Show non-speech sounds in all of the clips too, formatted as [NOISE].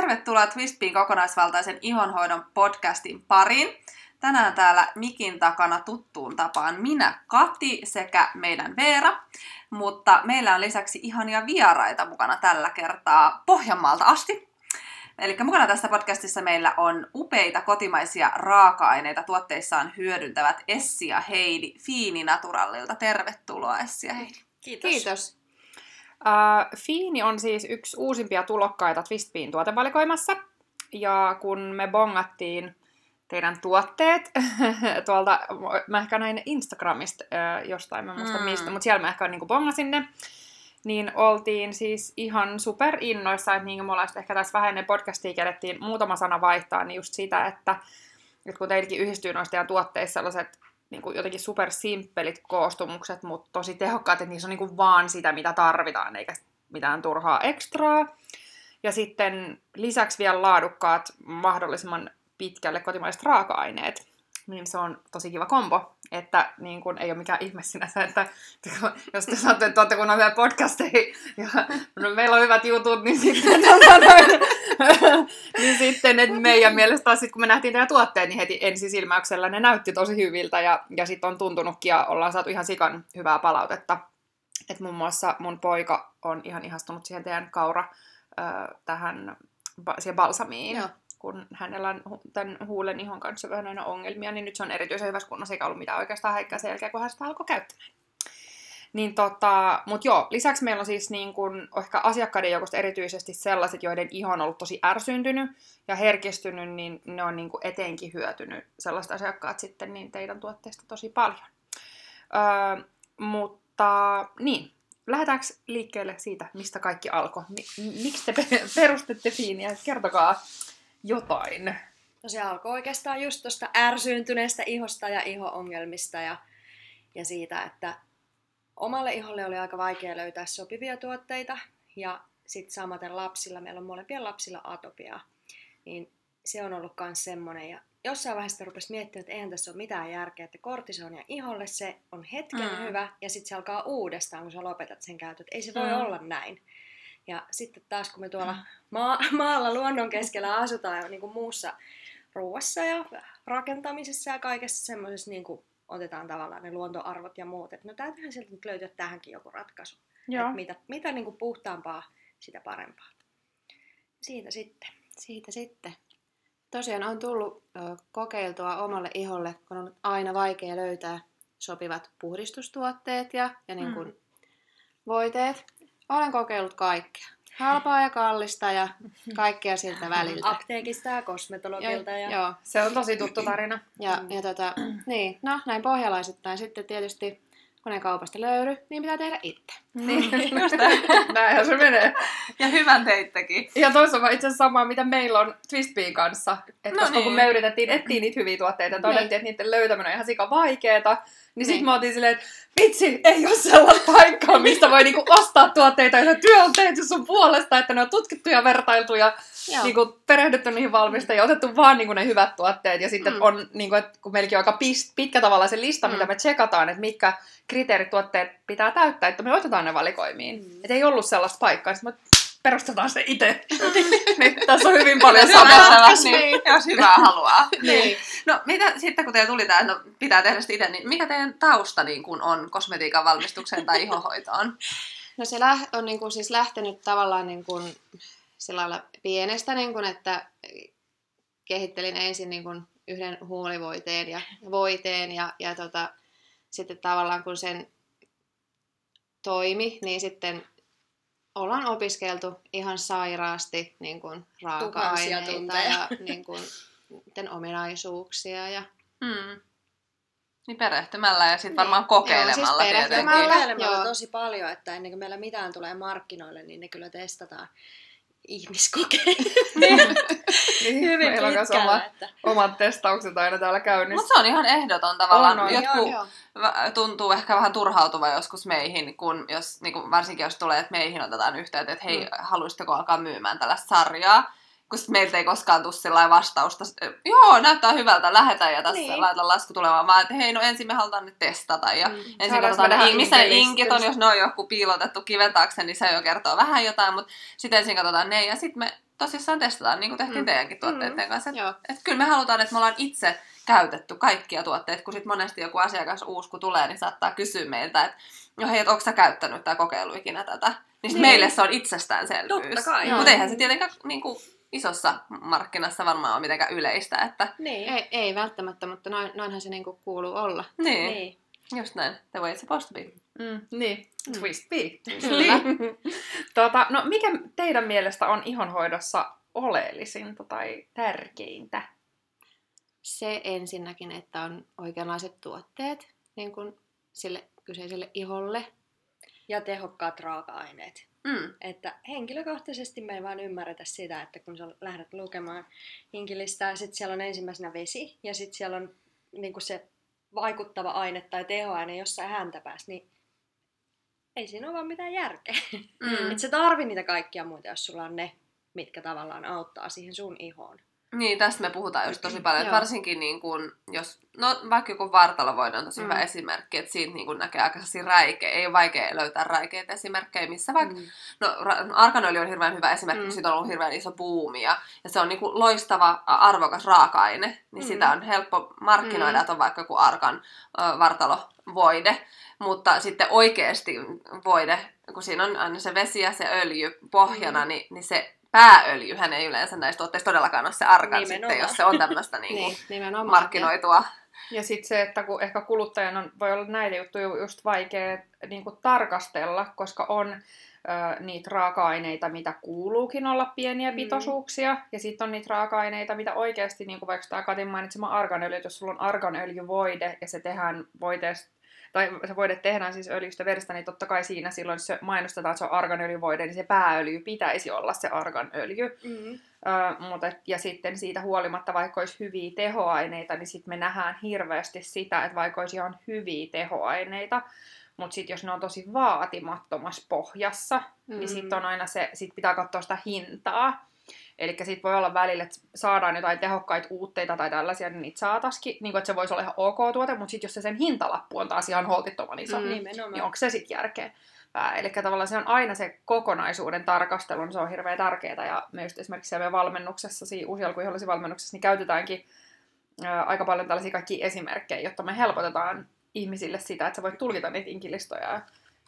Tervetuloa Twistpiin kokonaisvaltaisen ihonhoidon podcastin pariin. Tänään täällä mikin takana tuttuun tapaan minä, Kati sekä meidän Veera. Mutta meillä on lisäksi ihania vieraita mukana tällä kertaa Pohjanmaalta asti. Eli mukana tässä podcastissa meillä on upeita kotimaisia raaka-aineita tuotteissaan hyödyntävät Essi ja Heidi Fiini Naturallilta. Tervetuloa Essi ja Heidi. Kiitos. Kiitos. Uh, Fiini on siis yksi uusimpia tulokkaita Twistbean tuotevalikoimassa. Ja kun me bongattiin teidän tuotteet [LAUGHS] tuolta, mä ehkä näin Instagramista uh, jostain, mä muista mm. mistä, mutta siellä mä ehkä niin bongasin ne. Niin oltiin siis ihan super innoissa, että niin kuin me ollaan ehkä tässä vähän ennen podcastia kerettiin muutama sana vaihtaa, niin just sitä, että, että kun teilläkin yhdistyy noista teidän tuotteissa sellaiset niin kuin jotenkin supersimppelit koostumukset, mutta tosi tehokkaat, että niissä on niin kuin vaan sitä, mitä tarvitaan, eikä mitään turhaa ekstraa. Ja sitten lisäksi vielä laadukkaat, mahdollisimman pitkälle kotimaiset raaka-aineet. Niin se on tosi kiva kombo. Että niin kun, ei ole mikään ihme sinänsä, että jos te saatte, että olette kun on vielä podcasteja ja no, meillä on hyvät jutut, niin sitten, tota niin sitten että meidän mielestä taas, sit, kun me nähtiin teidän tuotteet, niin heti ensisilmäyksellä ne näytti tosi hyviltä ja, ja sitten on tuntunutkin ja ollaan saatu ihan sikan hyvää palautetta. Että muun muassa mun poika on ihan ihastunut siihen teidän kaura äh, tähän siihen balsamiin. Joo kun hänellä on tämän huulen ihon kanssa vähän aina ongelmia, niin nyt se on erityisen hyvässä kunnossa, eikä ollut mitään oikeastaan häikkää sen jälkeen, kun hän sitä alkoi käyttämään. Niin tota, mut joo, lisäksi meillä on siis niin kun, ehkä asiakkaiden joukosta erityisesti sellaiset, joiden iho on ollut tosi ärsyntynyt ja herkistynyt, niin ne on niin eteenkin hyötynyt sellaiset asiakkaat sitten niin teidän tuotteista tosi paljon. Öö, mutta niin, lähdetäänkö liikkeelle siitä, mistä kaikki alkoi? Miksi te perustette Fiiniä? Kertokaa jotain? No se alkoi oikeastaan just tuosta ärsyyntyneestä ihosta ja iho-ongelmista ja, ja siitä, että omalle iholle oli aika vaikea löytää sopivia tuotteita ja sitten samaten lapsilla, meillä on molempien lapsilla atopia, niin se on ollut myös semmoinen. Ja jossain vaiheessa rupesi miettimään, että eihän tässä ole mitään järkeä, että kortisonia iholle se on hetken mm. hyvä ja sitten se alkaa uudestaan, kun sä lopetat sen käytön. Ei se voi mm. olla näin. Ja sitten taas kun me tuolla maa, [LAUGHS] maalla luonnon keskellä asutaan ja niin kuin muussa ruuassa ja rakentamisessa ja kaikessa semmoisessa niin kuin otetaan tavallaan ne luontoarvot ja muut. Että no täytyyhän sieltä nyt löytyä tähänkin joku ratkaisu. Että mitä, mitä niin kuin puhtaampaa, sitä parempaa. Siitä sitten. Siitä sitten. Tosiaan on tullut ö, kokeiltua omalle iholle, kun on aina vaikea löytää sopivat puhdistustuotteet ja, ja niin kuin mm. voiteet. Olen kokeillut kaikkea. Halpaa ja kallista ja kaikkea siltä väliltä. Apteekista ja kosmetologilta. Ja, ja... Joo, se on tosi tuttu tarina. Ja, ja tota, niin, no näin pohjalaisittain sitten tietysti kun ei kaupasta löydy, niin pitää tehdä itse. Niin, [LAUGHS] just näinhän se menee. Ja hyvän teittekin. Ja toisaalta itse asiassa samaa, mitä meillä on Twistbeen kanssa. Että no koska niin. kun me yritettiin etsiä niitä hyviä tuotteita, niin. todettiin, että niiden löytäminen on ihan sika vaikeeta. Niin, niin. sitten mä otin silleen, että vitsi, ei ole sellaista paikkaa, mistä voi niinku ostaa tuotteita, joita työ on tehty sun puolesta, että ne on tutkittu ja vertailtu ja niinku perehdytty niihin valmista ja otettu vaan niinku ne hyvät tuotteet. Ja sitten mm. on, niinku, että kun meilläkin on aika pitkä tavalla se lista, mm. mitä me tsekataan, että mitkä kriteerit tuotteet pitää täyttää, että me otetaan ne valikoimiin. Mm. Että ei ollut sellaista paikkaa. Sitten mä perustetaan se itse. [LAUGHS] niin, tässä on hyvin paljon samaa. niin, jos hyvää haluaa. [LAUGHS] niin. No mitä sitten kun teillä tuli tämä, että no, pitää tehdä sitä itse, niin mikä teidän tausta niin kun on kosmetiikan valmistukseen tai ihohoitoon? [LAUGHS] No se on niin kuin, siis lähtenyt tavallaan niin kuin, sillä lailla pienestä, niin kuin, että kehittelin ensin niin kuin, yhden huulivoiteen ja voiteen ja, ja tota, sitten tavallaan kun sen toimi, niin sitten ollaan opiskeltu ihan sairaasti niin kuin raaka-aineita ja niin kuin, ominaisuuksia. Ja... Mm. Niin perehtymällä ja sitten varmaan niin. kokeilemalla joo, siis perehtymällä, joo. tosi paljon, että ennen kuin meillä mitään tulee markkinoille, niin ne kyllä testataan ihmiskokeilla. [LAUGHS] niin. niin, Hyvin Meillä on oma, että... omat testaukset aina täällä käynnissä. Mutta se on ihan ehdoton tavallaan. On, on. Jotkut joo, joo. tuntuu ehkä vähän turhautuva joskus meihin, kun jos, niin kuin varsinkin jos tulee, että meihin otetaan yhteyttä, että hei, mm. haluaisitteko alkaa myymään tällaista sarjaa. Kun sit meiltä ei koskaan tule sillä vastausta, joo, näyttää hyvältä, lähetään ja tässä Niin. laita lasku tulemaan, vaan että hei, no ensin me halutaan nyt testata ja Mm. ensin Saadaan katsotaan, missä ne linkit on, jos ne on joku piilotettu kiven taakse, niin se jo kertoo vähän jotain, mutta sitten ensin katsotaan ne ja sitten me tosissaan testataan, niin kuin tehtiin Mm. teidänkin tuotteiden Mm. kanssa. Et, Joo. et kyllä me halutaan, että me ollaan itse käytetty kaikkia tuotteita, kun sitten monesti joku asiakas uusi kun tulee, niin saattaa kysyä meiltä, että no hei, että onko sä käyttänyt tai kokeillut ikinä tätä? Niin, Niin. meille se on itsestäänselvyys. Totta kai. Mutta eihän se tietenkään niin kuin, isossa markkinassa varmaan ole mitenkään yleistä, että Niin. Ei, ei välttämättä, mutta noin, noinhan se niinku kuuluu olla. niin, niin. just näin, the way it's supposed to be. Mm, niin, Mm. twist be. Kyllä. [LAUGHS] tota, no mikä teidän mielestä on ihonhoidossa oleellisinta tai tärkeintä? Se ensinnäkin, että on oikeanlaiset tuotteet niin kuin sille kyseiselle iholle. Ja tehokkaat raaka-aineet. Mm. Että henkilökohtaisesti me ei vaan ymmärretä sitä, että kun sä lähdet lukemaan hinkilistaa, sitten siellä on ensimmäisenä vesi ja sitten siellä on niin se vaikuttava aine tai tehoaine jossain häntäpäässä, niin ei siinä ole vaan mitään järkeä. Mm. [LAUGHS] Et sä tarvi niitä kaikkia muita, jos sulla on ne, mitkä tavallaan auttaa siihen sun ihoon. Niin, tästä me puhutaan just tosi paljon, että varsinkin niin kun, jos, no vaikka joku vartalovoide on tosi hyvä Mm. esimerkki, että siitä niin kun näkee aika räikeä, ei ole vaikea löytää räikeitä esimerkkejä, missä vaikka, Mm. no arkanöljy on hirveän hyvä esimerkki, Mm. kun siitä on ollut hirveän iso buumi ja, ja se on niin loistava, arvokas raaka-aine, niin Mm. sitä on helppo markkinoida, Mm. että on vaikka joku arkan ö, vartalovoide, mutta sitten oikeasti voide, kun siinä on aina se vesi ja se öljy pohjana, Mm. niin, niin se pääöljyhän ei yleensä näistä tuotteista todellakaan ole se arkan Nimenomaan. sitten, jos se on tämmöistä [LAUGHS] niin Niin, nimenomaan. markkinoitua. Ja sitten se, että kun ehkä kuluttajan on, voi olla näitä juttuja just vaikea niin kuin tarkastella, koska on ö, niitä raaka-aineita, mitä kuuluukin olla pieniä Mm. pitoisuuksia, ja sitten on niitä raaka-aineita, mitä oikeasti, niin kuin vaikka tämä Katin mainitsema arganöljy, että jos sulla on arganöljyvoide, ja se tehdään voiteesta, tai se voide tehdään siis öljystä verestä, niin totta kai siinä silloin se mainostetaan, että se on arganöljyvoide, niin se pääöljy pitäisi olla se arganöljy. Mm. Ö, mutta, ja sitten siitä huolimatta, vaikka olisi hyviä tehoaineita, niin sitten me nähdään hirveästi sitä, että vaikka olisi ihan hyviä tehoaineita, mutta sitten jos ne on tosi vaatimattomassa pohjassa, mm. niin sitten on aina se, sit pitää katsoa sitä hintaa. Eli sitten voi olla välillä, että saadaan jotain tehokkaita uutteita tai tällaisia, niin niitä saataisiin, niin kuin, että se voisi olla ihan ok tuote, mutta sitten jos se sen hintalappu on taas ihan holtittoman iso, Mm. mm. Nimenomaan. niin onko se sitten järkeä? Eli tavallaan se on aina se kokonaisuuden tarkastelu, niin se on hirveän tärkeää. Ja me just esimerkiksi siellä valmennuksessa, siinä valmennuksessa, niin käytetäänkin ää, aika paljon tällaisia kaikki esimerkkejä, jotta me helpotetaan ihmisille sitä, että sä voit tulkita niitä inkilistoja. Ja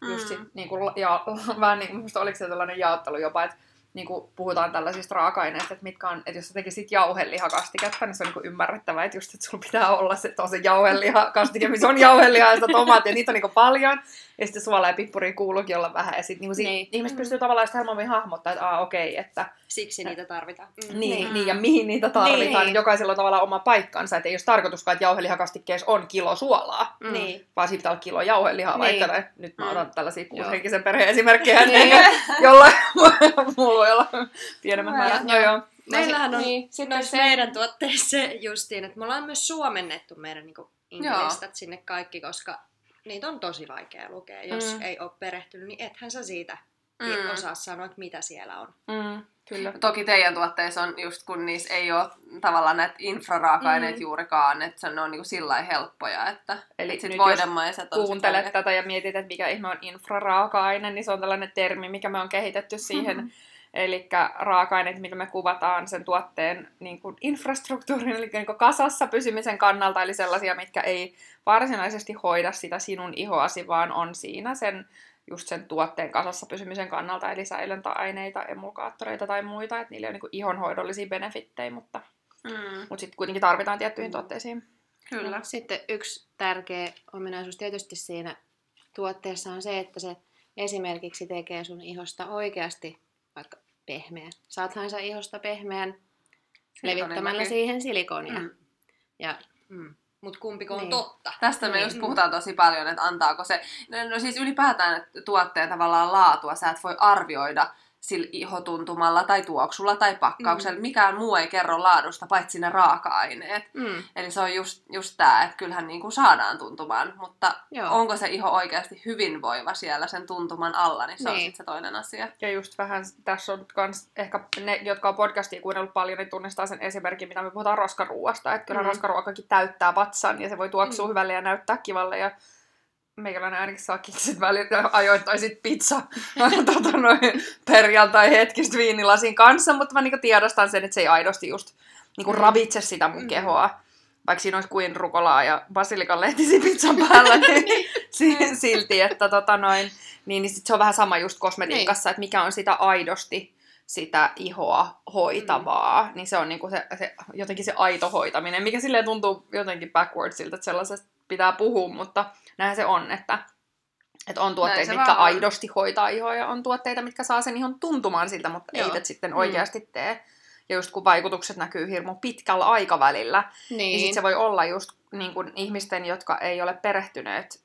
just sit, niin kuin, ja, vähän niin kuin, oliko se tällainen jaottelu jopa, että niin kuin puhutaan tällaisista raaka-aineista, että mitkä on, että jos sä tekisit jauhelihakastiketta, niin se on niin kuin ymmärrettävää, että just, että sulla pitää olla se tosi jauhelihakastike, missä on jauhelihaa ja sitä tomaattia, niitä on niin kuin paljon, ja sitten suola ja pippuri kuuluukin olla vähän, ja sitten niin niin. Niin. ihmiset pystyy tavallaan sitä helpommin hahmottaa, että aa okei, okay, että Siksi niitä tarvitaan. Mm. niin, niin. Niin. ja mihin niitä tarvitaan, Niin. niin. jokaisella on tavallaan oma paikkansa, että ei olisi tarkoituskaan, että jauhelihakastikkeessa on kilo suolaa, Mm. Niin. vaan siitä pitää olla kilo jauhelihaa, Niin. vaikka näin. nyt mä Mm. otan tällaisia Joo. kuushenkisen perheen esimerkkejä, Niin. niin. jolla [LAUGHS] [LAUGHS] mulla voi olla [LAUGHS] pienemmät määrät. Joo, joo. Meillähän on Niin, niin, sitten noissa se- meidän tuotteissa se justiin, että me ollaan myös suomennettu meidän niin inkilistat sinne kaikki, koska niitä on tosi vaikea lukea. Jos Mm. ei ole perehtynyt, niin ethän sä siitä Mm. mm. osaa sanoa, että mitä siellä on. Mm, kyllä. Toki teidän tuotteissa on just kun niissä ei ole tavallaan näitä infraraaka-aineita Mm. juurikaan, että se- ne on niinku sillä lailla helppoja, että Eli et sit nyt sit Kuuntelet tätä ja mietit, että mikä ihme on infraraaka-aine, niin se on tällainen termi, mikä me on kehitetty siihen. Mhm. Eli raaka-aineet, mitä me kuvataan sen tuotteen niin kuin infrastruktuurin, eli niin kuin kasassa pysymisen kannalta, eli sellaisia, mitkä ei varsinaisesti hoida sitä sinun ihoasi, vaan on siinä sen just sen tuotteen kasassa pysymisen kannalta, eli säilöntäaineita, emulkaattoreita tai muita, että niillä on niin kuin ihonhoidollisia benefittejä, mutta, Mm, mutta sitten kuitenkin tarvitaan tiettyihin Mm. tuotteisiin. kyllä. Sitten yksi tärkeä ominaisuus tietysti siinä tuotteessa on se, että se esimerkiksi tekee sun ihosta oikeasti vaikka pehmeä. Saathan sä ihosta pehmeän levittämällä siihen silikonia. Mm. Ja Mm. Mutta kumpiko on Niin. totta? Tästä me Niin. just puhutaan tosi paljon, että antaako se, no, no siis ylipäätään että tuotteen tavallaan laatua, sä et voi arvioida sillä ihotuntumalla tai tuoksulla tai pakkauksella. Mm. Mikään muu ei kerro laadusta, paitsi ne raaka-aineet. Mm. Eli se on just, just tämä, että kyllähän niin kuin saadaan tuntumaan, mutta Joo. onko se iho oikeasti hyvinvoiva siellä sen tuntuman alla, niin se niin. on sitten se toinen asia. Ja just vähän tässä on kans, ehkä ne, jotka on podcastia kuunnellut paljon, niin tunnistaa sen esimerkin, mitä me puhutaan roskaruuasta. Että kyllä Mm. roskaruokakin täyttää vatsan ja se voi tuoksua mm. hyvälle ja näyttää kivalle. Ja meikäläinen ainakin saa kiksit välillä ajoittain sit pizza [LAUGHS] tota noin, perjantai hetkistä viinilasin kanssa, mutta mä niinku tiedostan sen, että se ei aidosti just niinku ravitse sitä mun Mm. kehoa. Vaikka siinä olisi kuin rukolaa ja basilikan lehtisi pizzan päällä, [LAUGHS] niin si- silti, että tota noin, niin, niin sit se on vähän sama just kosmetiikassa, että mikä on sitä aidosti sitä ihoa hoitavaa, mm. niin se on niinku se, se, jotenkin se aito hoitaminen, mikä silleen tuntuu jotenkin backwardsilta, että sellaisesta pitää puhua, mutta näin se on, että, että on tuotteita, mitkä vaan aidosti hoitaa ihoa, ja on tuotteita, mitkä saa sen ihon tuntumaan siltä, mutta Joo. eivät sitten oikeasti tee. Ja just kun vaikutukset näkyy hirmu pitkällä aikavälillä, niin, niin sit se voi olla just niin kun ihmisten, jotka ei ole perehtyneet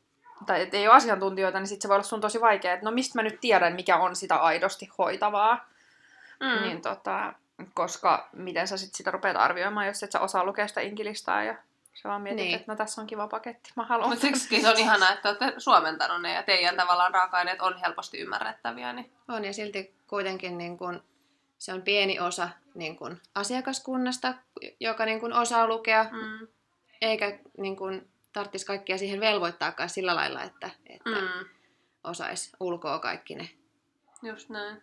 tai et ei ole asiantuntijoita, niin sit se voi olla sun tosi vaikea, että no mistä mä nyt tiedän, mikä on sitä aidosti hoitavaa. Mm. Niin tota, koska miten sä sit sitä rupeat arvioimaan, jos et sä osaa lukea sitä inkilistaa ja sä vaan mietit, Niin. että no tässä on kiva paketti, mä haluan. Mutta siksikin se on ihanaa, että olette suomentanut ne ja teidän tavallaan raaka-aineet on helposti ymmärrettäviä. Niin... On ja silti kuitenkin niin kun, se on pieni osa niin kun, asiakaskunnasta, joka niin kun, osaa lukea, Mm. eikä niin kun, tarvitsisi kaikkia siihen velvoittaakaan sillä lailla, että, että. Mm. osaisi ulkoa kaikki ne. Just näin.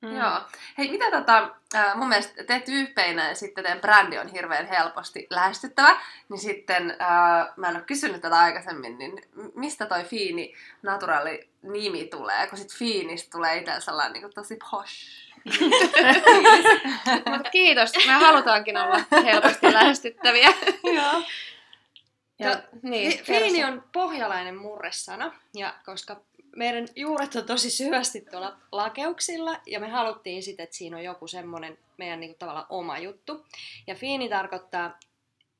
Mm. Joo. Hei, mitä tota, äh, mun mielestä te tyyppeinä ja sitten teidän brändi on hirveän helposti lähestyttävä, niin sitten, äh, mä en ole kysynyt tätä aikaisemmin, niin mistä toi Fiini Naturali nimi tulee? Kun sit Fiinistä tulee itse sellainen niin tosi posh. [LAUGHS] Mutta kiitos, me halutaankin olla helposti lähestyttäviä. Joo. Ja, To- niin, Fi- Fiini on pohjalainen murresana, ja koska meidän juuret on tosi syvästi tuolla lakeuksilla, ja me haluttiin sitten, että siinä on joku semmoinen meidän niinku tavallaan oma juttu. Ja fiini tarkoittaa,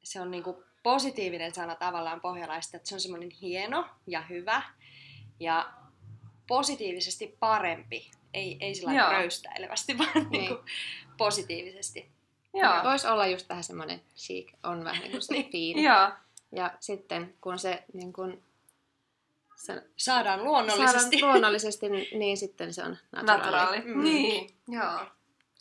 se on niinku positiivinen sana tavallaan pohjalaista, että se on semmoinen hieno ja hyvä, ja positiivisesti parempi. Ei, ei sillä Joo. lailla röystäilevästi, [LAUGHS] vaan Niin. niinku positiivisesti. Joo. Voisi olla just vähän semmoinen chic, on vähän [LAUGHS] niin kuin se fiini. Joo. Ja sitten kun se niin kun, se Saadaan luonnollisesti. saadaan luonnollisesti, niin, niin sitten se on naturaali. Naturaali. Mm. Niin. Joo.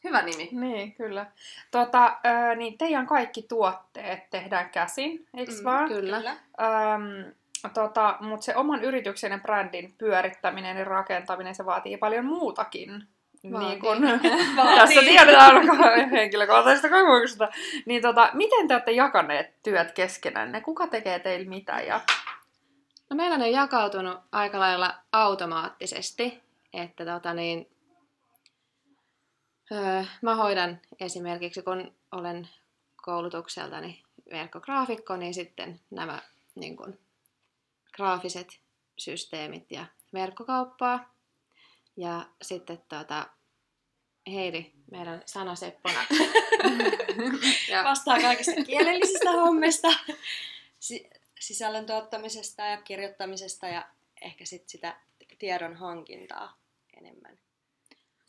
Hyvä nimi. Niin, kyllä. Tota, ö, niin teidän kaikki tuotteet tehdään käsin, eikö Mm, vaan? Kyllä. Kyllä. Öm, tota, mutta se oman yrityksen ja brändin pyörittäminen ja rakentaminen, se vaatii paljon muutakin. Vaatii. Niin kun, [LAUGHS] Vaatii. tässä tiedetään henkilökohtaisesta kokemuksesta. Niin tota, miten te olette jakaneet työt keskenänne? Kuka tekee teillä mitä? Ja... No meillä on ne jakautunut aika lailla automaattisesti, että tota niin, öö, mä hoidan esimerkiksi, kun olen koulutukseltani verkkograafikko, niin sitten nämä niin kun, graafiset systeemit ja verkkokauppaa. Ja sitten tota, Heidi, meidän sanaseppona. [LAUGHS] ja, vastaa kaikista kielellisistä hommista, si- sisällön tuottamisesta ja kirjoittamisesta ja ehkä sit sitä tiedon hankintaa enemmän.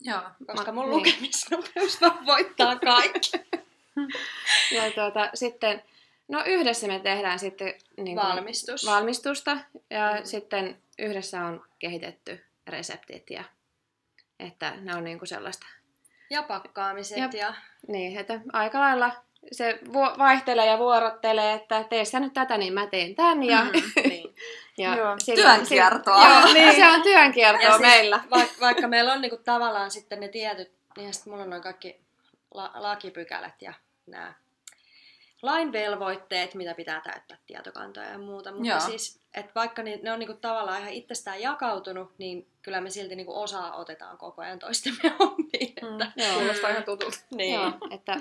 Joo. Koska mun niin. lukemisnopeus vaan voittaa kaikki. [LAUGHS] ja tuota, sitten, no yhdessä me tehdään sitten niin kuin Valmistus. valmistusta ja Mm. mm. sitten yhdessä on kehitetty reseptit ja että ne on niin kuin sellaista. ja pakkaamiset Jep. ja Niin, että aika lailla se vu- vaihtelee ja vuorottelee, että tee sä nyt tätä, niin mä teen tän. Ja, Mm. niin. [LAUGHS] ja Joo. Työnkiertoa. Joo, [LAUGHS] niin. se on työnkiertoa Ja siis meillä. [LAUGHS] Vaikka, vaikka meillä on niinku tavallaan sitten ne tietyt, niin sitten mulla on noin kaikki la- lakipykälät ja nämä lain velvoitteet, mitä pitää täyttää tietokantoja ja muuta. Mutta Joo. siis, että vaikka ni, ne on niinku tavallaan ihan itsestään jakautunut, niin kyllä me silti niinku osaa otetaan koko ajan toistemme hommiin. Että, Mm, Joo. kuulostaa ihan tutulta. niin. Joo, että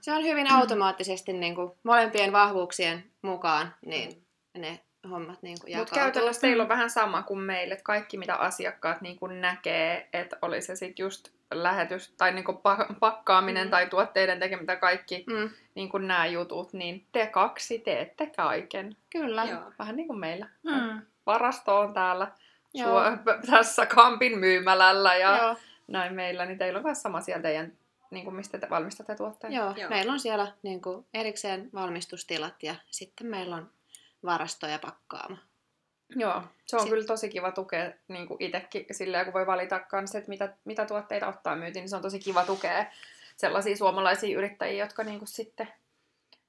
se on hyvin automaattisesti niin kuin molempien vahvuuksien mukaan niin ne hommat niin kuin Mutta jakautuu. käytännössä teillä on vähän sama kuin meille, että kaikki mitä asiakkaat niin kuin näkee, että oli se sitten just lähetys tai niin kuin pakkaaminen Mm. tai tuotteiden tekeminen tai kaikki Mm, niin kuin nämä jutut, niin te kaksi teette kaiken. kyllä. Joo. Vähän niin kuin meillä. Mm. Varasto on täällä Joo. Suo, tässä Kampin myymälällä ja Joo. näin meillä, niin teillä on myös sama siellä teidän, niin kuin mistä te valmistatte tuotteita. Joo, Joo. Meillä on siellä niin kuin, erikseen valmistustilat ja sitten meillä on varasto ja pakkaamo. Joo, se on Sit- kyllä tosi kiva tukea niin kuin itsekin silleen, kun voi valita kanssa, että mitä, mitä tuotteita ottaa myytiin, niin se on tosi kiva tukea sellaisia suomalaisia yrittäjiä, jotka niin kuin sitten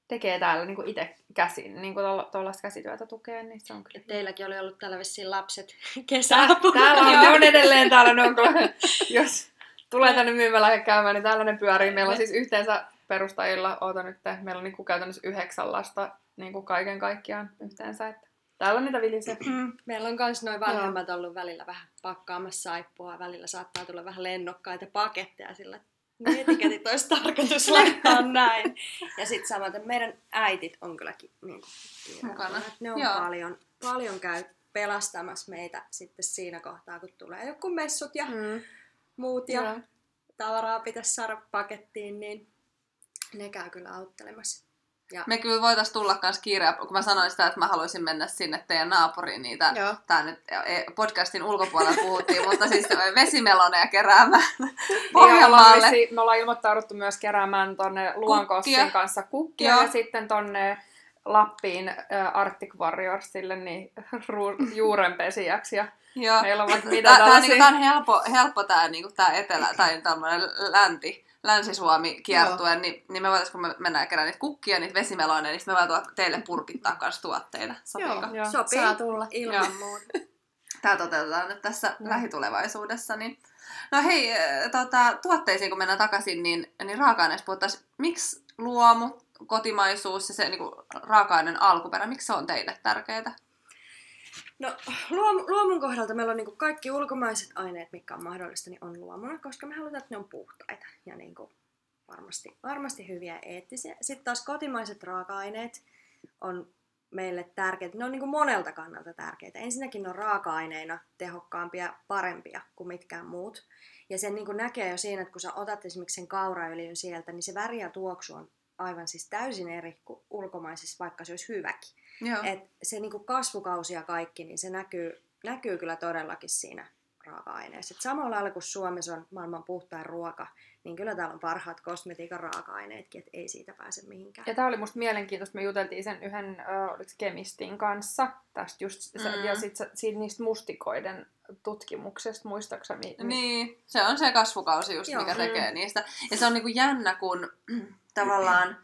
tekee täällä niin kuin itse käsin, niin kuin tuollaista käsityötä tukea, niin se on kyllä Et teilläkin oli ollut täällä vissiin lapset kesäapuna. Täällä on, ne on edelleen täällä, ne on kyllä, jos tulee tänne myymälään käymään, niin täällä ne pyörii. Meillä on siis yhteensä perustajilla, oota nyt, meillä on niin kuin käytännössä yhdeksän lasta niin kuin kaiken kaikkiaan yhteensä. Että täällä on niitä vilisee. [CLEARS THROAT] Meillä on myös noin vanhemmat ollut välillä vähän pakkaamassa saippua. Välillä saattaa tulla vähän lennokkaita paketteja sillä, ne [LAUGHS] etiketit olisi tarkoitus laittaa näin. Ja sitten samaten meidän äitit on kylläkin niin kuin, Mukana. Ne on Joo. paljon, paljon käy pelastamassa meitä sitten siinä kohtaa, kun tulee joku messut ja Mm. Muut ja Joo. tavaraa pitäisi saada pakettiin, niin ne käy kyllä auttelemassa. Ja Me kyllä voitais tulla kans kiireä, kun mä sanoin sitä, että mä haluaisin mennä sinne teidän naapuriin niitä, Joo. tää nyt e, podcastin ulkopuolella puhuttiin, [LAUGHS] mutta siis vesimeloneja keräämään [LAUGHS] Pohjanmaalle. Niin, me ollaan ilmoittauduttu myös keräämään tonne Luankossin Kukkia. kanssa kukkia Joo. ja sitten tonne Lappiin äh, Arctic Warriorsille niin [LAUGHS] ru- juurenpesijäksi. Ja Joo. meillä on vaikka [LAUGHS] mitä Tää, tää, on, tällaisia. niinku, on helppo, helppo tää, niinku, tää etelä, tai tämmönen länti, Länsi-Suomi kiertue, niin, niin me voitais, kun me mennään kerään niitä kukkia, niitä vesimeloneja, niin me voidaan tuot- teille purkittaa kans tuotteita. Sopiiko? Joo. Joo. sopii Saa tulla. ilman Joo. muuta. [LAUGHS] Tämä toteutetaan nyt tässä Joo. lähitulevaisuudessa. Niin... No hei, tota, tuotteisiin kun mennään takaisin, niin, niin raaka-aineista puhuttaisiin. Miksi luomu, kotimaisuus ja se niin kuin, raaka-aineen alkuperä, miksi se on teille tärkeää? No luom, luomun kohdalta meillä on niinku kaikki ulkomaiset aineet, mitkä on mahdollista, niin on luomuna, koska me halutaan, että ne on puhtaita ja niinku varmasti, varmasti hyviä ja eettisiä. Sitten taas kotimaiset raaka-aineet on meille tärkeitä. Ne on niinku monelta kannalta tärkeitä. Ensinnäkin ne on raaka-aineina tehokkaampia, parempia kuin mitkään muut. Ja sen niinku näkee jo siinä, että kun sä otat esimerkiksi sen kauraöljyn sieltä, niin se väri ja tuoksu on aivan siis täysin eri kuin ulkomaisissa, vaikka se olisi hyväkin. Joo. Et se niinku kasvukausi ja kaikki, niin se näkyy, näkyy kyllä todellakin siinä raaka-aineessa. Et samalla lailla kuin Suomessa on maailman puhtain ruoka, niin kyllä täällä on parhaat kosmetiikan raaka-aineetkin, että ei siitä pääse mihinkään. Ja tämä oli musta mielenkiintoista, me juteltiin sen yhden, ö, oliko se kemistin kanssa, tästä just, se, Mm. ja sitten siitä niistä mustikoiden tutkimuksesta, muistaakseni? mi- mi- Niin, se on se kasvukausi just, Joo. mikä Mm. tekee niistä. Ja se on niinku jännä, kun tavallaan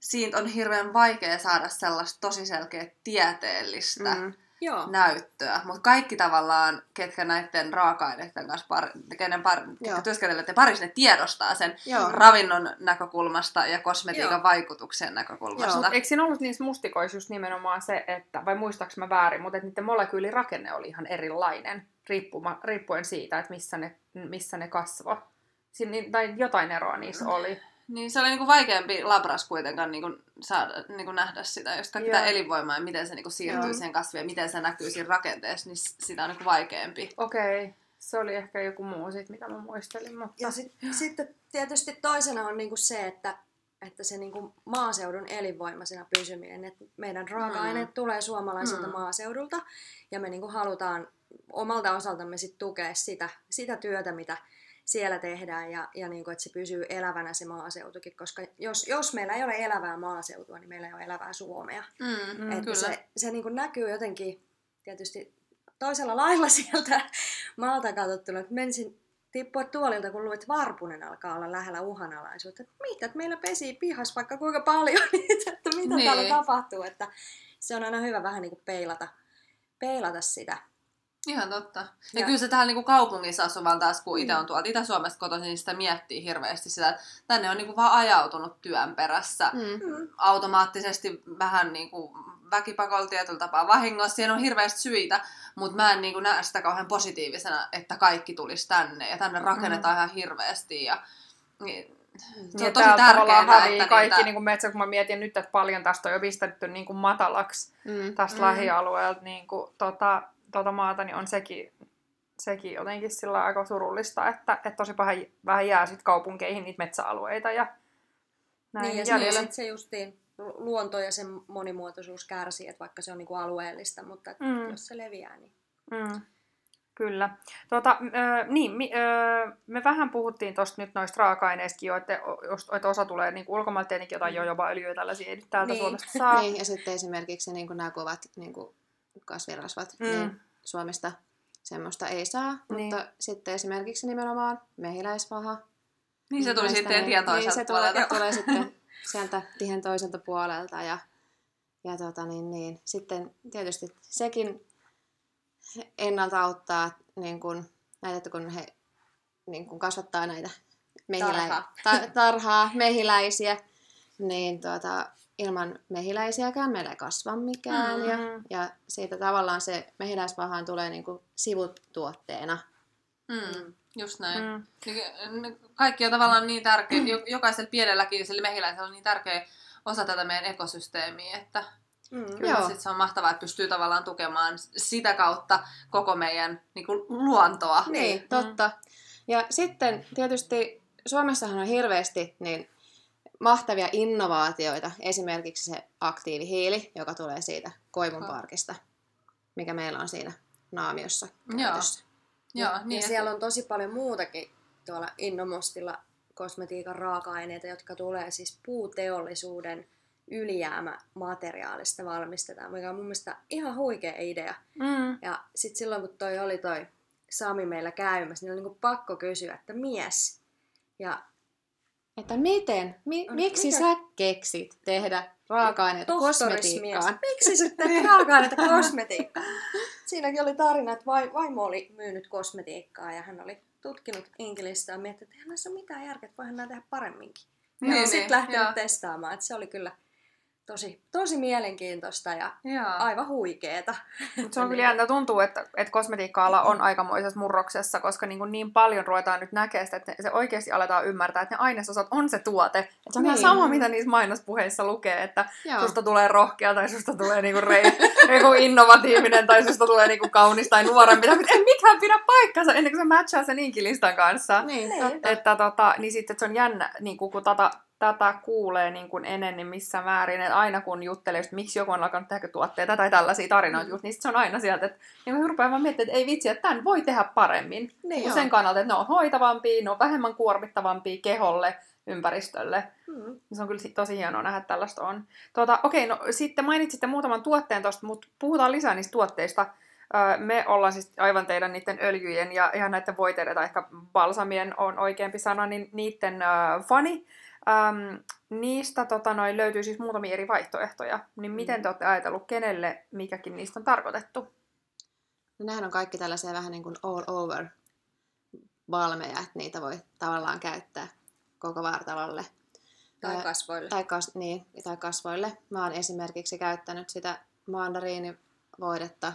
siitä on hirveän vaikea saada sellaista tosi selkeä tieteellistä Mm. Joo, näyttöä. Mutta kaikki tavallaan, ketkä näiden raaka-aineiden kanssa par, kenen par, ketkä Joo. työskentelevät parissa, ne tiedostaa sen Joo. ravinnon näkökulmasta ja kosmetiikan Joo. vaikutuksen näkökulmasta. Mut eikö siinä ollut niissä mustikoissa just nimenomaan se, että, vai muistaaks mä väärin, mutta että niiden molekyylirakenne oli ihan erilainen, riippuma, riippuen siitä, että missä ne, missä ne kasvo. Siin, niin- tai jotain eroa niissä oli. Niin se oli niinku vaikeampi labras kuitenkaan niinku saada, niinku nähdä sitä, just kaikki Joo. tämä elinvoima ja miten se niinku siirtyy Joo. siihen kasviin ja miten se näkyy siinä rakenteessa, niin sitä on niinku vaikeampi. Okei, okay. se oli ehkä joku muu sit, mitä mä muistelin. Mutta... ja sit, sitten tietysti toisena on niinku se, että, että se niinku maaseudun elinvoimaisena pysyminen, että meidän raaka-aineet tulee suomalaiselta Mm. maaseudulta ja me niinku halutaan omalta osaltamme sit tukea sitä, sitä työtä, mitä siellä tehdään ja, ja niinku, että se pysyy elävänä se maaseutukin, koska jos, jos meillä ei ole elävää maaseutua, niin meillä ei ole elävää Suomea. Mm, Mm, että kyllä. se, se niinku näkyy jotenkin tietysti toisella [LAUGHS] lailla sieltä maalta katsottuna, että menisin tippua tuolilta, kun luet Varpunen alkaa olla lähellä uhanalaisuutta. Että mitä, että meillä pesii pihas vaikka kuinka paljon [LAUGHS] niitä, että mitä Niin. niin. täällä tapahtuu. Että se on aina hyvä vähän niin kuin peilata, peilata sitä. Ihan totta. Ja, Ja- kyllä se täällä niinku kaupungissa asuvan taas, kun itse on tuolta Itä-Suomesta kotoisin, niin sitä miettii hirveästi sitä, että tänne on niinku vaan ajautunut työn perässä. Mm. Mm. automaattisesti vähän niin kuin väkipakolla tietyllä tapaa vahingossa. Siinä on hirveästi syitä, mutta mä en niin kuin näe sitä kauhean positiivisena, että kaikki tulisi tänne. Ja tänne rakennetaan ihan hirveästi. Ja, niin, se on Niin, tosi tärkeää, hävii että kaikki niitä... niin kuin metsä, kun mä mietin nyt, että paljon tästä on jo pistetty niin kuin matalaksi Mm. tästä Mm. mm. lähialueelta niin kuin, tota, tota maata, niin on sekin, sekin jotenkin sillä aika surullista, että, että tosi vähän, vähän jää sit kaupunkeihin niitä metsäalueita ja näin Niin, ja jäljellä. sitten se justiin lu- luonto ja sen monimuotoisuus kärsii, että vaikka se on niin kuin alueellista, mutta Mm. jos se leviää, niin Mm. Kyllä. Tuota, ö, niin, mi, ö, me vähän puhuttiin tuosta nyt noista raaka-aineista, jo, että, että osa tulee niin ulkomailta tietenkin jotain jojoba-öljyä tällaisia ei nyt täältä Niin. Suomesta saa. Niin, ja sitten esimerkiksi niin nämä kovat niin kuin kasvirasvat, Mm. niin Suomesta semmoista ei saa, Niin. mutta sitten esimerkiksi nimenomaan mehiläisvaha. Niin se tuli sitten niin, tien toiselta niin, se tulee, puolelta. tulee sitten [LAUGHS] sieltä tien toiselta puolelta ja, ja tota, niin, niin. sitten tietysti sekin ennalta auttaa niin kun, näitä, että kun he niin kun kasvattaa näitä mehilä... Tarhaa. Ta- tarhaa, mehiläisiä, niin tuota, ilman mehiläisiäkään meillä ei kasva mikään. Ja, Mm. ja siitä tavallaan se mehiläisvahaan tulee niin kuin sivutuotteena. Mm, just näin. Mm. Mm. Kaikki on tavallaan niin tärkeä, jo- jokaisella pienelläkin sillä mehiläisellä on niin tärkeä osa tätä meidän ekosysteemiä, että Mm. kyllä Joo. sit se on mahtavaa, että pystyy tavallaan tukemaan sitä kautta koko meidän niin kuin, luontoa. Niin, totta. Ja sitten tietysti Suomessahan on hirveästi niin mahtavia innovaatioita. Esimerkiksi se aktiivihiili, joka tulee siitä koivunparkista, mikä meillä on siinä naamiossa Joo. käytössä. Joo, ja, niin, ja siellä on tosi paljon muutakin tuolla Innomostilla kosmetiikan raaka-aineita, jotka tulee siis puuteollisuuden ylijäämämateriaalista valmistetaan, mikä on mun mielestä ihan huikea idea. Mm. Ja sitten silloin, kun toi oli toi Sami meillä käymässä, niin oli niinku pakko kysyä, että mies. Ja Että miten, mi, No, miksi mikä- sä keksit tehdä raaka-aineita kosmetiikkaan? miksi sä teet [LAUGHS] raaka-aineita kosmetiikkaan? Siinäkin oli tarina, että vai- vaimo oli myynyt kosmetiikkaa ja hän oli tutkinut Inkilistä ja miettinyt, että eihän näissä ole mitään järkeä, että voihan nämä tehdä paremminkin. Ja Niin, sitten niin, lähtenyt joo. testaamaan, että se oli kyllä tosi, tosi mielenkiintoista ja Joo. aivan huikeeta. Mut se on kyllä jännä. Tuntuu, että, että kosmetiikka-ala on aikamoisessa murroksessa, koska niin, kuin niin paljon ruvetaan nyt näkemään sitä, että se oikeasti aletaan ymmärtää, että ne ainesosat on se tuote. Että se on niin. Ihan sama, mitä niissä mainospuheissa lukee, että Joo. susta tulee rohkea tai susta tulee niinku rei, [LAUGHS] niinku innovatiivinen tai susta tulee niinku kaunis tai nuorempi. Tai ei mikään pidä paikkansa ennen kuin se matchaa sen inkilistan kanssa. Niin, Niin. Että tota, niin sitten että se on jännä, niin kun, kun tätä, tätä kuulee niin kuin ennen, niin missä määrin, että aina kun juttelee, just, miksi joku on alkanut tehdä tuotteita tai tällaisia tarinoita, mm. just, niin se on aina sieltä, että niin rupeaa vaan miettimään, että ei vitsi, että tämän voi tehdä paremmin. Niin. Sen kannalta, että ne on hoitavampia, ne on vähemmän kuormittavampia keholle, ympäristölle. Mm. Se on kyllä si- tosi hienoa nähdä, että tällaista on. Tuota, okei, no sitten mainitsitte muutaman tuotteen tuosta, mutta puhutaan lisää niistä tuotteista. Me ollaan siis aivan teidän niiden öljyjen ja ihan näiden voiteiden tai ehkä balsamien on oikeampi sana, niin niiden fani. Öm, niistä tota, noin, löytyy siis muutamia eri vaihtoehtoja. Niin miten te olette ajatellut, kenelle mikäkin niistä on tarkoitettu? No, nehän on kaikki tällaisia vähän niin kuin all over valmeja, että niitä voi tavallaan käyttää koko vartalolle. Tai kasvoille. tai, kas, niin, tai kasvoille. Mä oon esimerkiksi käyttänyt sitä mandariinivoidetta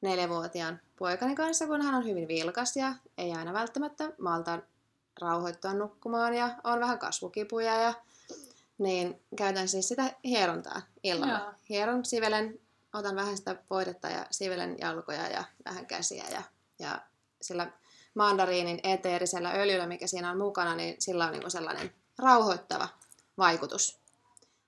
neljävuotiaan poikani kanssa, kun hän on hyvin vilkas ja ei aina välttämättä malta rauhoittua nukkumaan ja on vähän kasvukipuja ja niin käytän siis sitä hierontaa illalla. Joo. Hieron, sivelen, otan vähän sitä voidetta ja sivelen jalkoja ja vähän käsiä ja, ja sillä mandariinin eteerisellä öljyllä, mikä siinä on mukana, niin sillä on niinku sellainen rauhoittava vaikutus.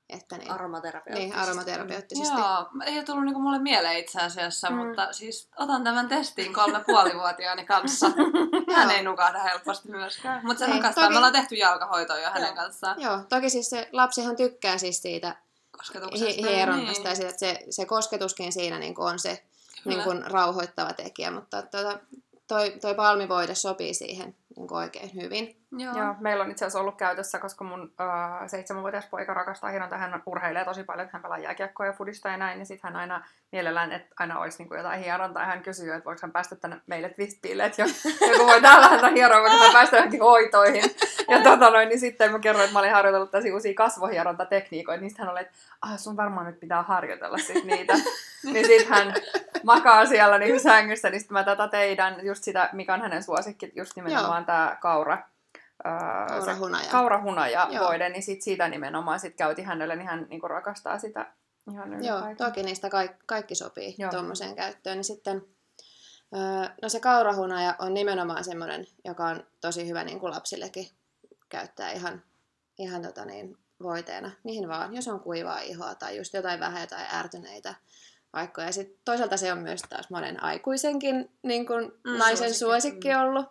Että niin, Aromaterapia. niin aromaterapeuttisesti. Joo, ei ole tullut niinku mulle mieleen itse asiassa, Mm. mutta siis otan tämän testiin kolme puolivuotiaani kanssa. [LAUGHS] Hän ei nukahda helposti myöskään. Mutta se Ei, nukastaa, toki- me ollaan tehty jalkahoitoa jo hänen Joo. kanssaan. Joo, toki siis se lapsihan tykkää siis siitä hieronnasta niin. ja että se, se kosketuskin siinä niin on se Kyllä. niin kuin rauhoittava tekijä, mutta tuota, toi, toi palmivoide sopii siihen niin kuin oikein hyvin. Joo. Joo, meillä on itse asiassa ollut käytössä, koska mun äh, seitsemänvuotias poika rakastaa hierontaa. Hän urheilee tosi paljon, että hän pelaa jääkiekkoa ja fudista ja näin. Ja sitten hän aina mielellään, että aina olisi niinku jotain hierontaa. Ja hän kysyy, että voiko hän päästä tänne meille twistpille, että jo- [LAUGHS] joku voi täällä häntä hieroa, voiko hän päästä johonkin hoitoihin. Ja tota noin, niin sitten mä kerroin, että mä olin harjoitellut tässä uusia kasvohierontatekniikoita. Niin sitten hän oli, että ah, sun varmaan nyt pitää harjoitella sit niitä. [LAUGHS] niin sitten hän makaa siellä niin sängyssä, niin sitten mä tätä teidän, just sitä, mikä on hänen suosikki, just nimenomaan tämä kaura. Ää, Kaurahunaja. kaurahunaja Joo. voide, niin sit siitä nimenomaan sit käytiin hänelle, niin hän niinku rakastaa sitä ihan Joo, paikan. toki niistä kaikki, kaikki sopii tuommoiseen käyttöön. Niin sitten, öö, no se kaurahunaja on nimenomaan semmoinen, joka on tosi hyvä niin kuin lapsillekin käyttää ihan, ihan tota niin, voiteena, mihin vaan, jos on kuivaa ihoa tai just jotain vähän jotain ärtyneitä paikkoja. Sitten toisaalta se on myös taas monen aikuisenkin niin kuin Mm, naisen suosikki, suosikki mm. ollut.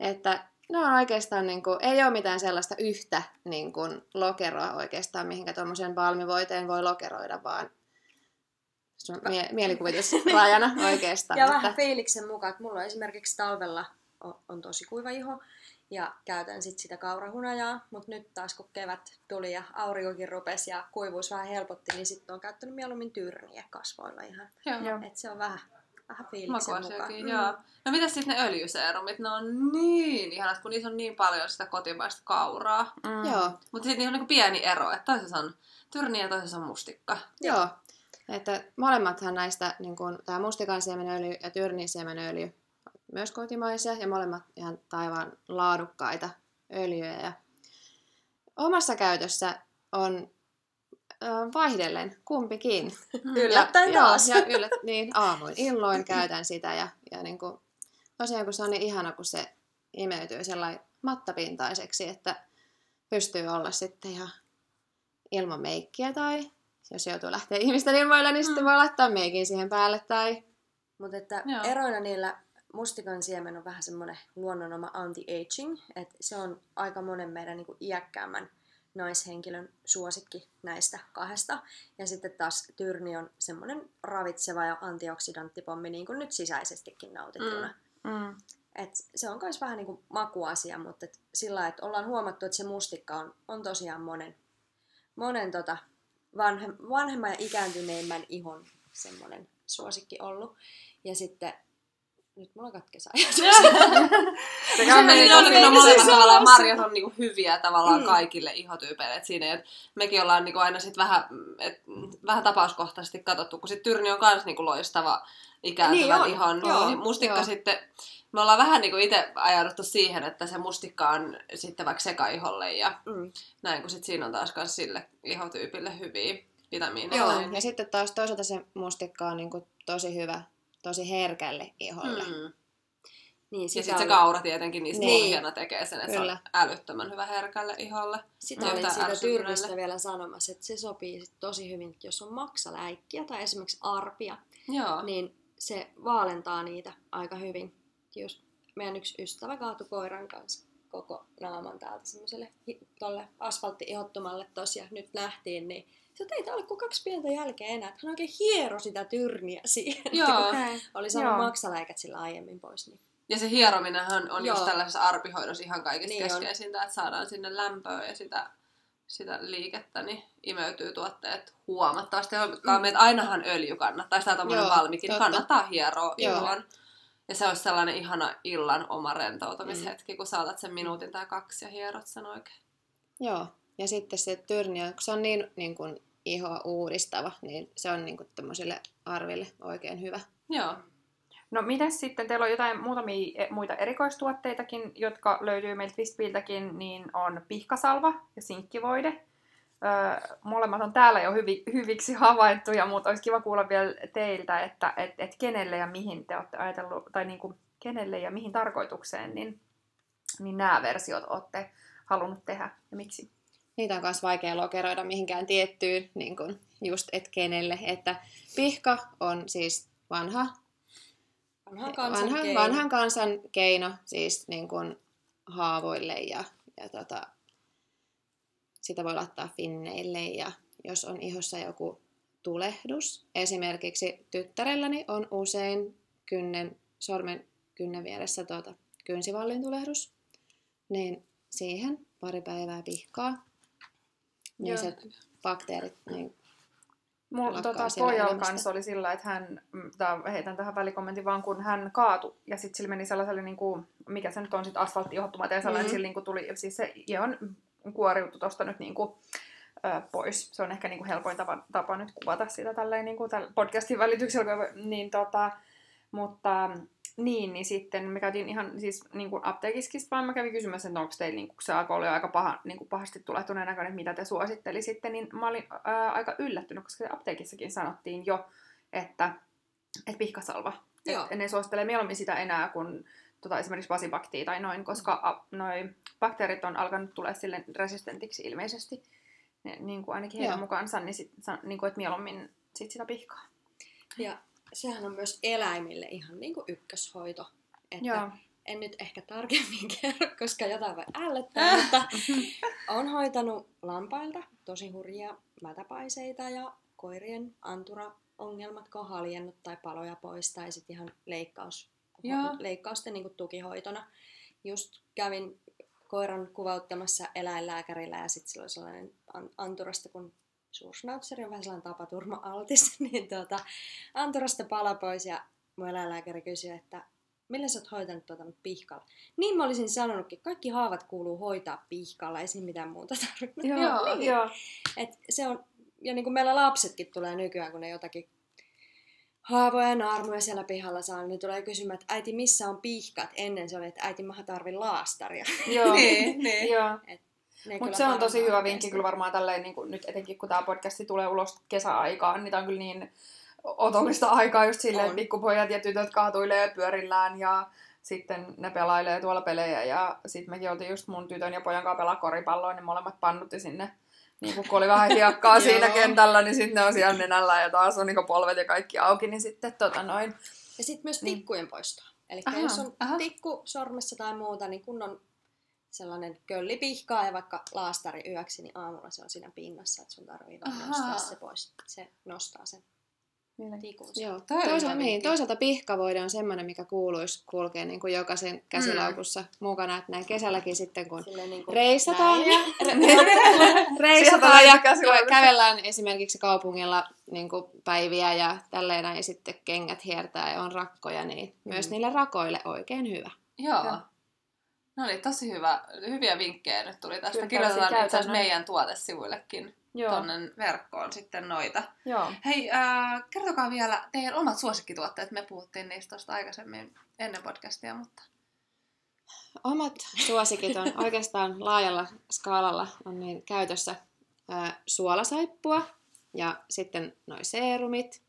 Että ne on oikeastaan, niin kuin, ei ole mitään sellaista yhtä niin kuin, lokeroa oikeastaan, mihinkä tuommoisen valmivoiteen voi lokeroida, vaan sun mie- mielikuvitusrajana [LAUGHS] oikeastaan. Ja että, vähän fiiliksen mukaan, että mulla on esimerkiksi talvella on, on tosi kuiva iho ja käytän sit sitä kaurahunajaa, mutta nyt taas kun kevät tuli ja aurinkokin rupesi ja kuivuus vähän helpotti, niin sitten on käyttänyt mieluummin tyrniä kasvoilla ihan. Joo. Et se on vähän, vähän fiiliksen mukaan. Makuasiakin, joo. No mitäs sitten ne öljyseerumit? Ne on niin ihanat, kun niissä on niin paljon sitä kotimaista kauraa. Mm. Joo, Mutta sitten niissä on niinku pieni ero, että toisessa on tyrni ja toisessa on mustikka. Joo. Että molemmathan näistä, niin kuin, tämä mustikan siemenöljy ja tyrnin siemenöljy, myös kotimaisia ja molemmat ihan taivaan laadukkaita öljyjä. Ja omassa käytössä on vaihdellen kumpikin. Yllättäen ja, taas. Joo, ja yllät, niin, aamuin illoin käytän sitä ja, ja niin kuin, tosiaan kun se on niin ihana, kun se imeytyy sellainen mattapintaiseksi, että pystyy olla sitten ihan ilman meikkiä tai jos joutuu lähteä ihmisten ilmoille, niin sitten Mm. voi laittaa meikin siihen päälle tai Mutta että Joo. eroina niillä mustikan siemen on vähän semmoinen luonnonoma anti-aging, että se on aika monen meidän niin iäkkäämmän naishenkilön suosikki näistä kahdesta. Ja sitten taas tyrni on semmoinen ravitseva ja antioksidanttipommi, niin kuin nyt sisäisestikin nautittuna. Mm. Mm. Et se on myös vähän niin kuin makuasia, mutta et sillä että ollaan huomattu, että se mustikka on, on tosiaan monen, monen tota vanhe, vanhemman ja ikääntyneimmän ihon semmoinen suosikki ollut. Ja sitten, nyt mulla katkesi ajatus. [LAUGHS] Se oli, tosi- kun ne Siis molemmat se tavallaan on se- marjat on niinku hyviä tavallaan Mm. kaikille ihotyypeille. Et siinä, et mekin ollaan niinku aina sit vähän, et, vähän tapauskohtaisesti katsottu, kun sit Tyrni on myös niinku loistava ikääntyvän Niin on, ihon. joo, niin mustikka joo. sitten, me ollaan vähän niinku itse ajauduttu siihen, että se mustikka on sitten vaikka sekaiholle ja Mm. näin, kun sit siinä on taas kans sille ihotyypille hyviä vitamiineja. Joo, ja sitten taas toisaalta se mustikka on niin kuin tosi hyvä, tosi herkälle iholle. Mm. Niin, Ja sitä sitten se kaura tietenkin niistä Niin. pohjana tekee sen, että se Kyllä. on älyttömän hyvä herkälle iholle. Sitä Ja olin siitä tyrnistä vielä sanomassa, että se sopii sit tosi hyvin, että jos on maksaläikkiä tai esimerkiksi arpia, Joo. niin se vaalentaa niitä aika hyvin. Just meidän yksi ystävä kaatui koiran kanssa koko naaman täältä semmoiselle asfaltti-ihottumalle tosiaan nyt nähtiin, niin se ei tää ole kuin kaksi pientä jälkeä enää, että hän oikein hiero sitä tyrniä siihen, Joo. että kun Okei. oli saanut Joo. maksaläikät sillä aiemmin pois. Niin. Ja se hierominenhan on just Joo. tällaisessa arpihoidossa ihan kaikista Niin niin on. keskeisintä, että saadaan sinne lämpöä ja sitä, sitä liikettä, niin imeytyy tuotteet huomattavasti. Mm. Meitä ainahan öljy kannattaa, tai tommonen Joo, valmikin, niin totta. kannattaa hieroa Joo. illan. Ja se olisi sellainen ihana illan oma rentoutumishetki, mm. kun saatat sen minuutin tai kaksi ja hierot sen oikein. Joo, ja sitten se tyrni, on- kun se on niin, niin kuin ihoa uudistava, niin se on niin kuin arville oikein hyvä. Joo. No mitäs sitten, teillä on jotain muutamia e- muita erikoistuotteitakin, jotka löytyy meiltä Twistbiltäkin, niin on pihkasalva ja sinkkivoide. Öö, molemmat on täällä jo hyvi, hyviksi havaittuja, mutta olisi kiva kuulla vielä teiltä, että et, et kenelle ja mihin te olette ajatellut, tai niin kuin kenelle ja mihin tarkoitukseen, niin, niin nämä versiot olette halunnut tehdä ja miksi. Niitä on myös vaikea lokeroida mihinkään tiettyyn, niin kuin just et kenelle. Että pihka on siis vanha, Vanhan kansan vanha, keino. vanhan kansan keino siis niin kuin haavoille ja, ja tota, sitä voi laittaa finneille ja jos on ihossa joku tulehdus. Esimerkiksi tyttärelläni on usein kynnen, sormen kynnen vieressä tuota, kynsivallin tulehdus. Niin siihen pari päivää pihkaa. Niin Joo. se bakteerit niin Mulla tota, pojalla elämästä. kanssa oli sillä, että hän, mm, tää, heitän tähän välikommentin vaan, kun hän kaatui ja sitten sillä meni sellaiselle, niin kuin, mikä se nyt on, sitten asfalttiohottumat ja sellainen, Mhm. mm-hmm. sillä niin kuin tuli, siis se ihan kuoriutui tosta nyt niin kuin, ö, pois. Se on ehkä niin kuin helpoin tapa, tapa nyt kuvata sitä tälleen niin kuin podcastin välityksellä, niin tota, mutta niin, niin sitten me käytiin ihan siis niin kuin apteekiskin, vaan mä kävin kysymässä, että onko teillä, niin kuin, kun se alkoi olla jo aika paha, niin kuin pahasti tulehtuneen näköinen, että mitä te suosittelisitte, niin mä olin ää, aika yllättynyt, koska apteekissakin sanottiin jo, että, että pihkasalva. Joo. Et ne suosittelee mieluummin sitä enää kuin tota, esimerkiksi vasibaktia tai noin, koska a, noi bakteerit on alkanut tulla sille resistentiksi ilmeisesti, ne, niin kuin ainakin heidän Joo. mukaansa, niin, sit, niin kuin, että mieluummin sit sitä pihkaa. Ja sehän on myös eläimille ihan niin kuin ykköshoito. Että Joo. en nyt ehkä tarkemmin [LAUGHS] kerro, koska jotain voi ällöttää, [LAUGHS] mutta on hoitanut lampailta tosi hurjia mätäpaiseita ja koirien antura-ongelmat, kun on haljennut tai paloja pois, tai sitten ihan leikkaus, Joo. leikkausten niin kuin tukihoitona. Just kävin koiran kuvauttamassa eläinlääkärillä ja sitten sillä oli sellainen an- anturasta, kun suursnautseri on vähän sellainen tapaturma-altis, [LAUGHS] niin tuota, anturasta pala pois ja mun eläinlääkäri kysyi, että millä sä oot hoitanut tuota pihkalla? Niin mä olisin sanonutkin, kaikki haavat kuuluu hoitaa pihkalla, ei siinä mitään muuta tarvitse. Joo, niin. joo. Et se on, ja niin kuin meillä lapsetkin tulee nykyään, kun ne jotakin haavoja ja naarmuja siellä pihalla saa, niin tulee kysymään, että äiti, missä on pihkat? Ennen se oli, että äiti, mä tarvin laastaria. Joo. [LAUGHS] Niin, niin. Joo. Ne Mutta se on tosi hyvä vinkki kyllä varmaan tälleen, niin kuin nyt etenkin kun tämä podcasti tulee ulos kesäaikaan, niin tämä on kyllä niin otollista aikaa just silleen, että pikkupojat ja tytöt kaatuilee pyörillään ja sitten ne pelailee tuolla pelejä ja sitten mekin oltiin just mun tytön ja pojan kanssa pelaa koripalloa, niin molemmat pannutti sinne niin kun oli vähän hiekkaa [LAUGHS] siinä kentällä, niin sitten ne on siellä nenällä ja taas on niin polvet ja kaikki auki, niin sitten tota noin. Ja sitten myös Niin. tikkujen poistoa. Eli jos on aha. tikku sormessa tai muuta, niin kun on sellainen kölli pihkaa ja vaikka laastari yöksi, niin aamulla se on siinä pinnassa, että sun tarvii vaan Ahaa. nostaa se pois. Se nostaa sen tikun. Joo. Toisaalta, niin, toisaalta pihkavoide on semmoinen, mikä kuuluisi kulkea niin kuin jokaisen käsilaukussa Mm. mukana. Että näin kesälläkin sitten, kun Silleen niin kuin reisataan [LAUGHS] ja, reisataan ja kävellään esimerkiksi kaupungilla niin kuin päiviä ja tälleen näin, ja sitten kengät hiertää ja on rakkoja, niin myös Mm. niille rakoille oikein hyvä. Joo. Joo. No niin, tosi hyvä, hyviä vinkkejä nyt tuli tästä. Kyllä, Kirjoitetaan itse asiassa meidän tuotesivuillekin Joo. tonne verkkoon sitten noita. Joo. Hei, äh, kertokaa vielä teidän omat suosikkituotteet. Me puhuttiin niistä tuosta aikaisemmin ennen podcastia, mutta... Omat suosikit on oikeastaan laajalla skaalalla on niin käytössä ää, suolasaippua ja sitten noi seerumit,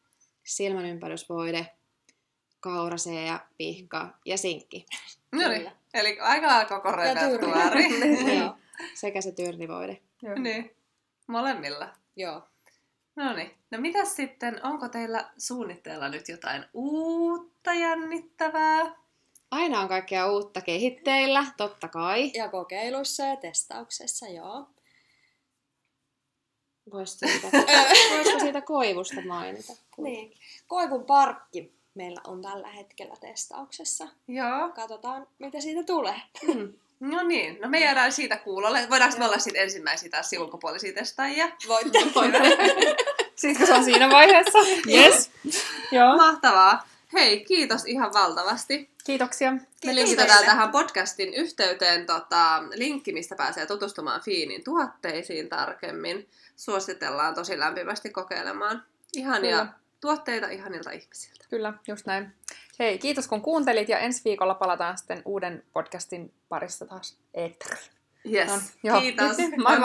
silmänympärysvoide, kaurasee ja pihka ja sinkki. No niin. Eli aika lailla koko repertuaari. [LAUGHS] Joo. [LAUGHS] Sekä se tyrnivoide. Joo. niin, molemmilla. Joo. No niin, no mitäs sitten, onko teillä suunnitteilla nyt jotain uutta jännittävää? Aina on kaikkea uutta kehitteillä, totta kai. Ja kokeiluissa ja testauksessa, joo. Vois siitä, [LAUGHS] voisiko siitä koivusta mainita? Niin. Koivun parkki meillä on tällä hetkellä testauksessa. Joo. Katsotaan, mitä siitä tulee. Mm. No niin, no me jäädään siitä kuulolle. Voidaanko me olla sitten ensimmäisiä taas ulkopuolisia testaajia? Voitte. [LAUGHS] Sitten kun se on siinä vaiheessa. Yes. Joo. Mahtavaa. Hei, kiitos ihan valtavasti. Kiitoksia. Me linkitetään tähän podcastin yhteyteen tota, linkki, mistä pääsee tutustumaan Fiinin tuotteisiin tarkemmin. Suositellaan tosi lämpimästi kokeilemaan ihania Kyllä. Tuotteita ihanilta ihmisiltä. Kyllä, just näin. Hei, kiitos kun kuuntelit ja ensi viikolla palataan sitten uuden podcastin parissa taas eetteriin. Yes. No, joo. Kiitos. [LAUGHS] Moi moi.